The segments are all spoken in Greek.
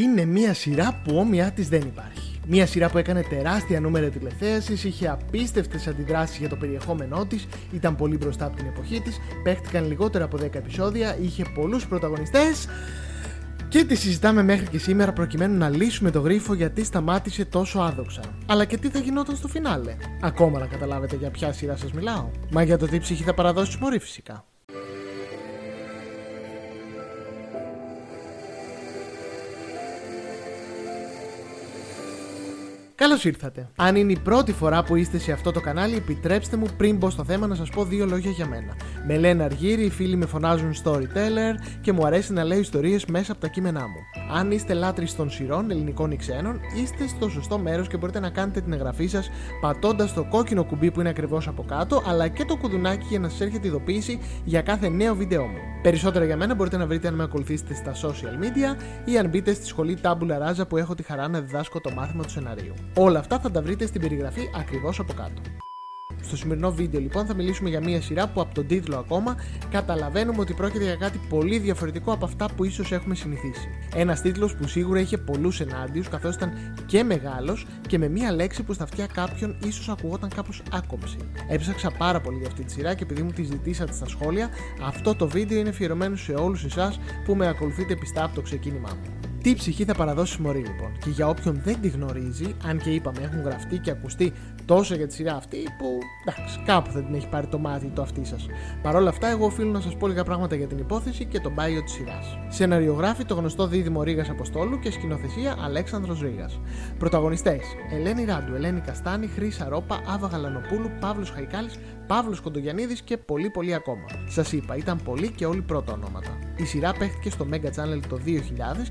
είναι μια σειρά που όμοιά της δεν υπάρχει. Μια σειρά που έκανε τεράστια νούμερα τηλεθέασης, είχε απίστευτες αντιδράσεις για το περιεχόμενό της, ήταν πολύ μπροστά από την εποχή της, παίχτηκαν λιγότερα από 10 επεισόδια, είχε πολλούς πρωταγωνιστές. Και τη συζητάμε μέχρι και σήμερα προκειμένου να λύσουμε το γρίφο γιατί σταμάτησε τόσο άδοξα. Αλλά και τι θα γινόταν στο φινάλε; Ακόμα να καταλάβετε για ποια σειρά σας μιλάω. Μα για το τι ψυχή θα παραδώσει μωρή φυσικά. Καλώς ήρθατε. Αν είναι η πρώτη φορά που είστε σε αυτό το κανάλι, επιτρέψτε μου πριν μπω στο θέμα να σας πω δύο λόγια για μένα. Με λένε Αργύρι, οι φίλοι με φωνάζουν storyteller και μου αρέσει να λέω ιστορίες μέσα από τα κείμενά μου. Αν είστε λάτρε των σειρών, ελληνικών ή ξένων, είστε στο σωστό μέρος και μπορείτε να κάνετε την εγγραφή σας πατώντας το κόκκινο κουμπί που είναι ακριβώς από κάτω, αλλά και το κουδουνάκι για να σας έρχεται ειδοποίηση για κάθε νέο βίντεο μου. Περισσότερα για μένα μπορείτε να βρείτε αν με ακολουθήσετε στα social media ή αν μπείτε στη σχολή Tabula Rasa που έχω τη χαρά να διδάσκω το μάθημα του σεναρίου. Όλα αυτά θα τα βρείτε στην περιγραφή ακριβώς από κάτω. Στο σημερινό βίντεο λοιπόν θα μιλήσουμε για μια σειρά που από τον τίτλο ακόμα καταλαβαίνουμε ότι πρόκειται για κάτι πολύ διαφορετικό από αυτά που ίσως έχουμε συνηθίσει. Ένας τίτλος που σίγουρα είχε πολλούς ενάντιους καθώς ήταν και μεγάλος και με μια λέξη που στα αυτιά κάποιον ίσως ακουγόταν κάπως άκομψη. Έψαξα πάρα πολύ για αυτή τη σειρά και επειδή μου τη ζητήσατε στα σχόλια, αυτό το βίντεο είναι αφιερωμένο σε όλους εσάς που με ακολουθείτε πιστά από το ξεκίνημά μου. Τι ψυχή θα παραδώσει μωρή λοιπόν; Και για όποιον δεν τη γνωρίζει, αν και είπαμε έχουν γραφτεί και ακουστεί τόσο για τη σειρά αυτή, που εντάξει, κάπου θα την έχει πάρει το μάτι το αυτή σας. Παρ' όλα αυτά, εγώ οφείλω να σας πω λίγα πράγματα για την υπόθεση και τον μπάιο της σειράς. Σεναριογράφη το γνωστό δίδυμο Ρίγα Αποστόλου και σκηνοθεσία Αλέξανδρος Ρίγα. Πρωταγωνιστές Ελένη Ράντου, Ελένη Καστάνη, Χρήσα Ρόπα, Άβα Γαλανοπούλου, Παύλος Χαϊκάλης, Παύλος Κοντογιανίδη και πολύ πολύ ακόμα. Σας είπα, ήταν πολύ και όλοι πρώτα ονόματα. Η σειρά παίχτηκε στο Mega Channel το 2000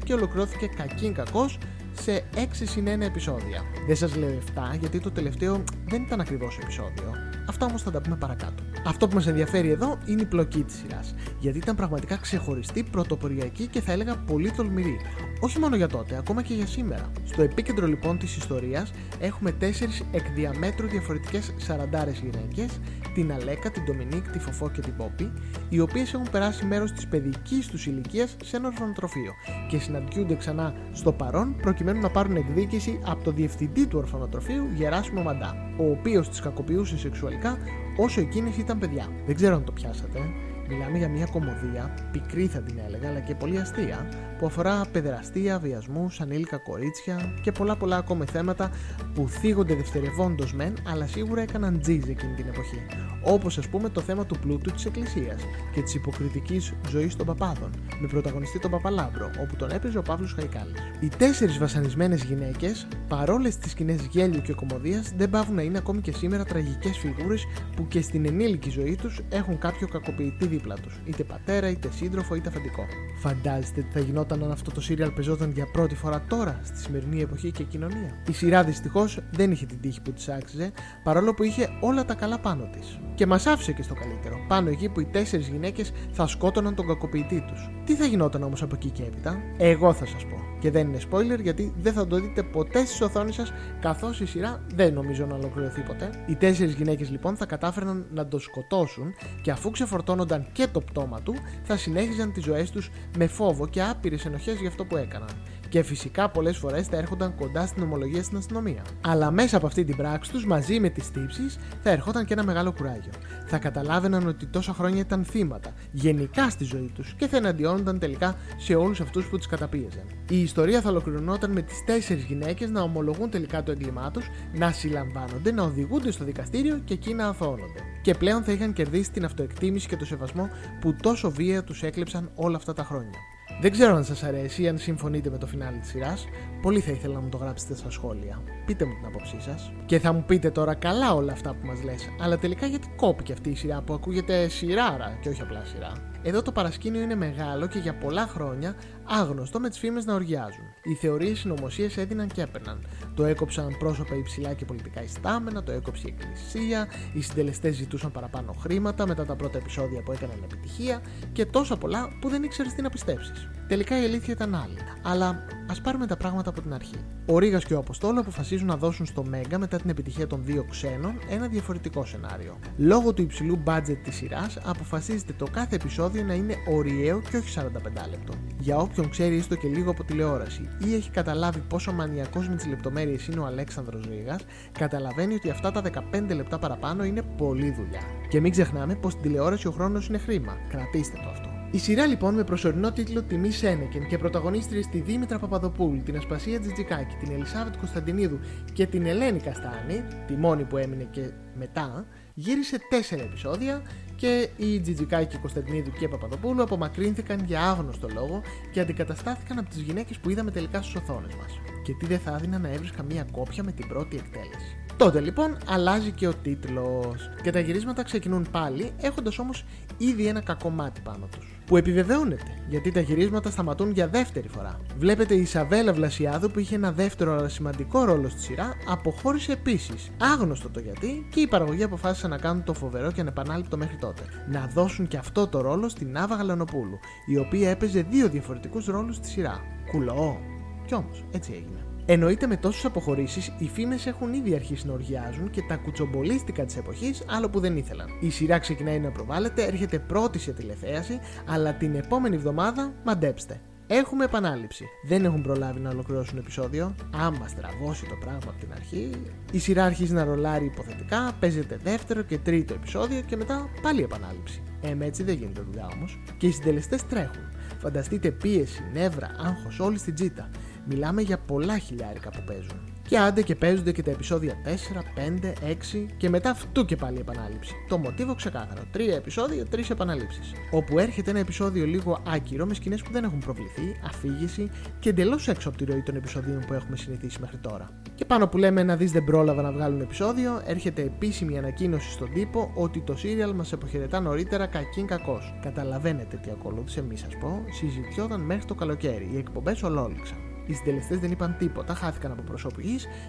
και ολοκληρώθηκε κακήν κακό σε 6 συν 1 επεισόδια. Δεν σας λέω 7 γιατί το τελευταίο δεν ήταν ακριβώς επεισόδιο. Αυτά όμως θα τα πούμε παρακάτω. Αυτό που μας ενδιαφέρει εδώ είναι η πλοκή της σειράς. Γιατί ήταν πραγματικά ξεχωριστή, πρωτοποριακή και θα έλεγα πολύ τολμηρή. Όχι μόνο για τότε, ακόμα και για σήμερα. Στο επίκεντρο λοιπόν της ιστορίας έχουμε τέσσερις εκ διαμέτρου διαφορετικές σαραντάρες γυναίκες, την Αλέκα, την Ντομινίκ, τη Φοφό και την Πόπη, οι οποίες έχουν περάσει μέρος της παιδικής τους ηλικίας σε ένα ορφανοτροφείο και συναντιούνται ξανά στο παρόν προκειμένου να πάρουν εκδίκηση από το διευθυντή του ορφανοτροφείου Γεράσιμο Μαντά, ο οποίος τις κακοποιούσε σεξουαλικά όσο εκείνες ήταν παιδιά. Δεν ξέρω αν το πιάσατε. Μιλάμε για μια κομμωδία, πικρή θα την έλεγα, αλλά και πολύ αστεία, που αφορά παιδεραστία, βιασμούς, ανήλικα κορίτσια και πολλά πολλά ακόμα θέματα που θίγονται δευτερευόντως μεν, αλλά σίγουρα έκαναν τζιζ εκείνη την εποχή. Όπως ας πούμε το θέμα του πλούτου της Εκκλησίας και της υποκριτικής ζωής των παπάδων, με πρωταγωνιστή τον Παπαλάμπρο, όπου τον έπαιζε ο Παύλος Χαϊκάλης. Οι τέσσερις βασανισμένες γυναίκες, παρόλες τις σκηνές γέλιου και κομμωδίας, δεν πάβουν να είναι ακόμη και σήμερα τραγικές φιγούρες που και στην ενήλικη ζωή τους έχουν κάποιο κακοποιητή δίπλα τους, είτε πατέρα, είτε σύντροφο, είτε αφεντικό. Φαντάζεστε τι θα γινόταν αν αυτό το σύριαλ πεζόταν για πρώτη φορά τώρα, στη σημερινή εποχή και κοινωνία. Η σειρά δυστυχώς δεν είχε την τύχη που της άξιζε, παρόλο που είχε όλα τα καλά πάνω της. Και μας άφησε και στο καλύτερο, πάνω εκεί που οι τέσσερις γυναίκες θα σκότωναν τον κακοποιητή τους. Τι θα γινόταν όμως από εκεί και έπειτα, εγώ θα σας πω. Και δεν είναι spoiler γιατί δεν θα το δείτε ποτέ στις οθόνες σας, καθώς η σειρά δεν νομίζω να ολοκληρωθεί ποτέ. Οι τέσσερις γυναίκες λοιπόν θα κατάφεραν να το σκοτώσουν και αφού ξεφορτώνονταν και το πτώμα του, θα συνέχιζαν τις ζωές τους με φόβο και άπειρες ενοχές για αυτό που έκαναν και φυσικά πολλές φορές θα έρχονταν κοντά στην ομολογία στην αστυνομία. Αλλά μέσα από αυτή την πράξη τους, μαζί με τις τύψεις, θα ερχόταν και ένα μεγάλο κουράγιο. Θα καταλάβαιναν ότι τόσα χρόνια ήταν θύματα, γενικά στη ζωή τους και θα εναντιώνονταν τελικά σε όλους αυτούς που τις καταπίεζαν. Η ιστορία θα ολοκληρωνόταν με τις τέσσερις γυναίκες να ομολογούν τελικά το έγκλημά τους, να συλλαμβάνονται, να οδηγούνται στο δικαστήριο και εκεί να αθώνονται. Και πλέον θα είχαν κερδίσει την αυτοεκτίμηση και το σεβασμό που τόσο βία τους έκλεψαν όλα αυτά τα χρόνια. Δεν ξέρω αν σας αρέσει ή αν συμφωνείτε με το φινάλι της σειράς. Πολύ θα ήθελα να μου το γράψετε στα σχόλια. Πείτε μου την άποψή σας. Και θα μου πείτε τώρα καλά όλα αυτά που μας λες. Αλλά τελικά γιατί κόπηκε αυτή η σειρά που ακούγεται σειράρα και όχι απλά σειρά. Εδώ το παρασκήνιο είναι μεγάλο και για πολλά χρόνια άγνωστο με τις φήμες να οργιάζουν. Οι θεωρίες συνωμοσίες έδιναν και έπαιρναν. Το έκοψαν πρόσωπα υψηλά και πολιτικά ιστάμενα, το έκοψε η Εκκλησία, οι συντελεστές ζητούσαν παραπάνω χρήματα μετά τα πρώτα επεισόδια που έκαναν επιτυχία και τόσα πολλά που δεν ήξερες τι να πιστέψεις. Τελικά η αλήθεια ήταν άλλη. Αλλά ας πάρουμε τα πράγματα από την αρχή. Ο Ρίγα και ο Αποστόλο αποφασίζουν να δώσουν στο Μέγκα μετά την επιτυχία των δύο ξένων ένα διαφορετικό σενάριο. Λόγω του υψηλού budget της σειράς, αποφασίζεται το κάθε επεισόδιο να είναι ωριαίο και όχι 45 λεπτό. Για όποιον ξέρει έστω και λίγο από τηλεόραση ή έχει καταλάβει πόσο μανιακός με τις λεπτομέρειες είναι ο Αλέξανδρος Ρίγα, καταλαβαίνει ότι αυτά τα 15 λεπτά παραπάνω είναι πολλή δουλειά. Και μην ξεχνάμε πως στην τηλεόραση ο χρόνος είναι χρήμα. Κρατήστε το αυτό. Η σειρά λοιπόν με προσωρινό τίτλο Τιμή Σένεκεν και πρωταγωνίστριε τη Δήμητρα Παπαδοπούλου, την Ασπασία Τζιτζικάκη, την Ελισάβετ Κωνσταντινίδου και την Ελένη Καστάνη, τη μόνη που έμεινε και μετά, γύρισε τέσσερα επεισόδια και οι Τζιτζικάκη, Κωνσταντινίδου και Παπαδοπούλου απομακρύνθηκαν για άγνωστο λόγο και αντικαταστάθηκαν από τις γυναίκες που είδαμε τελικά στις οθόνες μας. Και τι δεν θα έδινα να έβρισκα μία κόπια με την πρώτη εκτέλεση. Τότε λοιπόν αλλάζει και ο τίτλος. Και τα γυρίσματα ξεκινούν πάλι, έχοντας όμως ήδη ένα κακό μάτι πάνω τους. Που επιβεβαιώνεται, γιατί τα γυρίσματα σταματούν για δεύτερη φορά. Βλέπετε η Ισαβέλα Βλασιάδου που είχε ένα δεύτερο αλλά σημαντικό ρόλο στη σειρά, αποχώρησε επίσης. Άγνωστο το γιατί και η παραγωγή αποφάσισε να κάνουν το φοβερό και ανεπανάληπτο μέχρι τότε. Να δώσουν και αυτό το ρόλο στην Άβα Γαλανοπούλου, η οποία έπαιζε δύο διαφορετικούς ρόλους στη σειρά. Κουλό. Κι όμως, έτσι έγινε. Εννοείται με τόσες αποχωρήσεις, οι φήμες έχουν ήδη αρχίσει να οργιάζουν και τα κουτσομπολίστικα της εποχής άλλο που δεν ήθελαν. Η σειρά ξεκινάει να προβάλλεται, έρχεται πρώτη σε τηλεθέαση, αλλά την επόμενη εβδομάδα μαντέψτε. Έχουμε επανάληψη. Δεν έχουν προλάβει να ολοκληρώσουν επεισόδιο. Άμα στραβώσει το πράγμα από την αρχή, η σειρά αρχίζει να ρολάρει υποθετικά, παίζεται δεύτερο και τρίτο επεισόδιο και μετά πάλι επανάληψη. Ε, έτσι δεν γίνεται δουλειά όμως. Και οι συντελεστές τρέχουν. Φανταστείτε πίεση, νεύρα, άγχος, όλη στην τζίτα. Μιλάμε για πολλά χιλιάρικα που παίζουν. Και άντε και παίζονται και τα επεισόδια 4, 5, 6 και μετά αυτού και πάλι επανάληψη. Το μοτίβο ξεκάθαρο. Τρία επεισόδια, τρεις επαναλήψεις. Όπου έρχεται ένα επεισόδιο λίγο άκυρο με σκηνές που δεν έχουν προβληθεί, αφήγηση και εντελώς έξω από τη ροή των επεισοδίων που έχουμε συνηθίσει μέχρι τώρα. Και πάνω που λέμε να δεις δεν πρόλαβα να βγάλουν επεισόδιο, έρχεται επίσημη ανακοίνωση στον τύπο ότι το σύριαλ μας αποχαιρετά νωρίτερα κακήν κακό. Καταλαβαίνετε τι ακολούθησε, μη σας πω, συζητιόταν μέχρι το καλοκαίρι. Οι εκπομπές ολόληξαν. Οι συντελεστές δεν είπαν τίποτα, χάθηκαν από προσώπου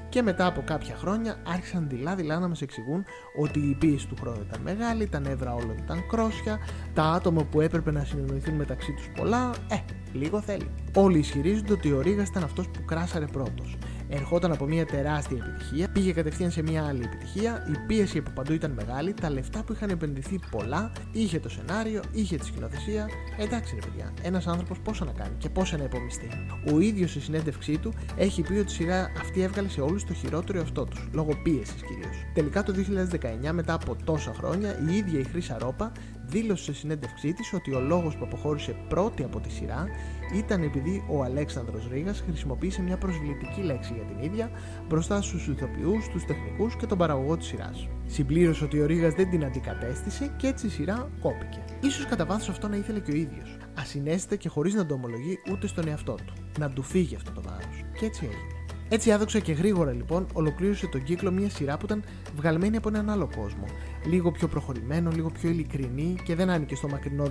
και μετά από κάποια χρόνια άρχισαν δειλά-δειλά να μας εξηγούν ότι η πίεση του χρόνου ήταν μεγάλη, τα νεύρα όλων ήταν κρόσια, τα άτομα που έπρεπε να συνεννοηθούν μεταξύ τους πολλά, ε, λίγο θέλει. Όλοι ισχυρίζονται ότι ο Ρίγα ήταν αυτός που κράσαρε πρώτος ερχόταν από μια τεράστια επιτυχία, πήγε κατευθείαν σε μια άλλη επιτυχία, η πίεση από παντού ήταν μεγάλη, τα λεφτά που είχαν επενδυθεί πολλά, είχε το σενάριο, είχε τη σκηνοθεσία. Εντάξει ρε παιδιά, ένας άνθρωπος πόσο να κάνει και πόσο να υπομειστεί. Ο ίδιος στη συνέντευξή του έχει πει ότι η σειρά αυτή έβγαλε σε όλους το χειρότερο εαυτό τους, λόγω πίεσης κυρίως. Τελικά το 2019, μετά από τόσα χρόνια, η ίδια η Χρύσα Ρόπα δήλωσε σε συνέντευξή της ότι ο λόγος που αποχώρησε πρώτη από τη σειρά ήταν επειδή ο Αλέξανδρος Ρήγας χρησιμοποίησε μια προσβλητική λέξη για την ίδια μπροστά στους ηθοποιούς, τους τεχνικούς και τον παραγωγό της σειράς. Συμπλήρωσε ότι ο Ρήγας δεν την αντικατέστησε και έτσι η σειρά κόπηκε. Ίσως κατά βάθος αυτό να ήθελε και ο ίδιος. Ασυνέστητα και χωρίς να το ομολογεί ούτε στον εαυτό του. Να του φύγει αυτό το βάρος. Και έτσι έγινε. Έτσι άδοξα και γρήγορα λοιπόν ολοκλήρωσε τον κύκλο μια σειρά που ήταν βγαλμένη από έναν άλλο κόσμο. Λίγο πιο προχωρημένο, λίγο πιο ειλικρινή και δεν άνοιγε στο μακρινό 2000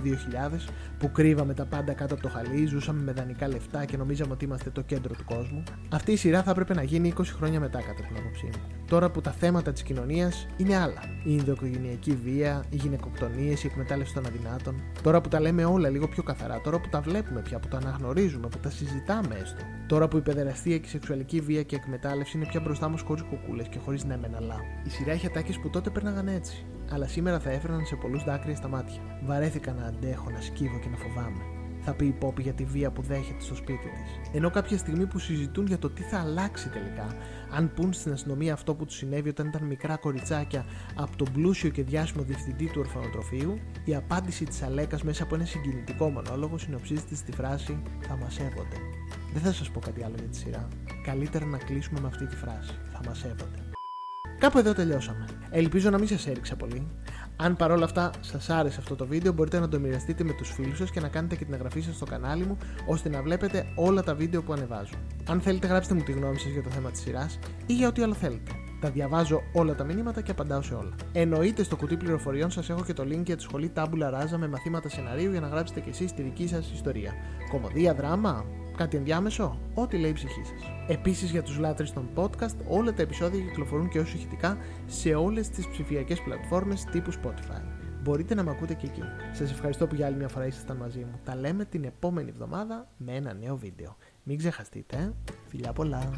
που κρύβαμε τα πάντα κάτω από το χαλί, ζούσαμε με δανεικά λεφτά και νομίζαμε ότι είμαστε το κέντρο του κόσμου. Αυτή η σειρά θα έπρεπε να γίνει 20 χρόνια μετά κατά την άποψή μου. Τώρα που τα θέματα της κοινωνίας είναι άλλα. Η ενδοοικογενειακή βία, οι γυναικοκτονίες, η εκμετάλλευση των αδυνάτων. Τώρα που τα λέμε όλα λίγο πιο καθαρά, τώρα που τα βλέπουμε πια, που τα αναγνωρίζουμε, που τα συζητάμε έστω. Τώρα που η παιδεραστία και η σεξουαλική βία και εκμετάλλευση είναι πια μπροστά μα χωρί κουκούλες και χωρίς ναι μεν αλλά. Η σειρά έχει ατάκες που τότε πέρναγαν έτσι. Αλλά σήμερα θα έφεραν σε πολλούς δάκρυα στα μάτια. Βαρέθηκα να αντέχω, να σκύβω και να φοβάμαι. Θα πει η Πόπη για τη βία που δέχεται στο σπίτι της. Ενώ κάποια στιγμή που συζητούν για το τι θα αλλάξει τελικά, αν πούν στην αστυνομία αυτό που τους συνέβη όταν ήταν μικρά κοριτσάκια από τον πλούσιο και διάσημο διευθυντή του ορφανοτροφείου, η απάντηση της Αλέκας μέσα από ένα συγκινητικό μονόλογο συνοψίζεται στη φράση Θα μας σέβονται. Δεν θα σας πω κάτι άλλο για τη σειρά. Καλύτερα να κλείσουμε με αυτή τη φράση. Θα μας σέβονται. Κάπου εδώ τελειώσαμε. Ελπίζω να μην σας έριξα πολύ. Αν παρόλα αυτά σας άρεσε αυτό το βίντεο, μπορείτε να το μοιραστείτε με τους φίλους σας και να κάνετε και την εγγραφή σας στο κανάλι μου, ώστε να βλέπετε όλα τα βίντεο που ανεβάζω. Αν θέλετε, γράψτε μου τη γνώμη σας για το θέμα της σειράς ή για ό,τι άλλο θέλετε. Τα διαβάζω όλα τα μηνύματα και απαντάω σε όλα. Εννοείται στο κουτί πληροφοριών σας έχω και το link για τη σχολή Tabula Rasa με μαθήματα σεναρίου για να γράψετε κι εσείς τη δική σας ιστορία. Κομμωδία, δράμα, κάτι ενδιάμεσο, ό,τι λέει η ψυχή σας. Επίσης για τους λάτρε των podcast, όλα τα επεισόδια κυκλοφορούν και ω ηχητικά σε όλες τις ψηφιακές πλατφόρμες τύπου Spotify. μπορείτε να με ακούτε και εκεί. Σας ευχαριστώ που για άλλη μια φορά ήσασταν μαζί μου. Τα λέμε την επόμενη εβδομάδα με ένα νέο βίντεο. Μην ξεχαστείτε, φιλιά πολλά!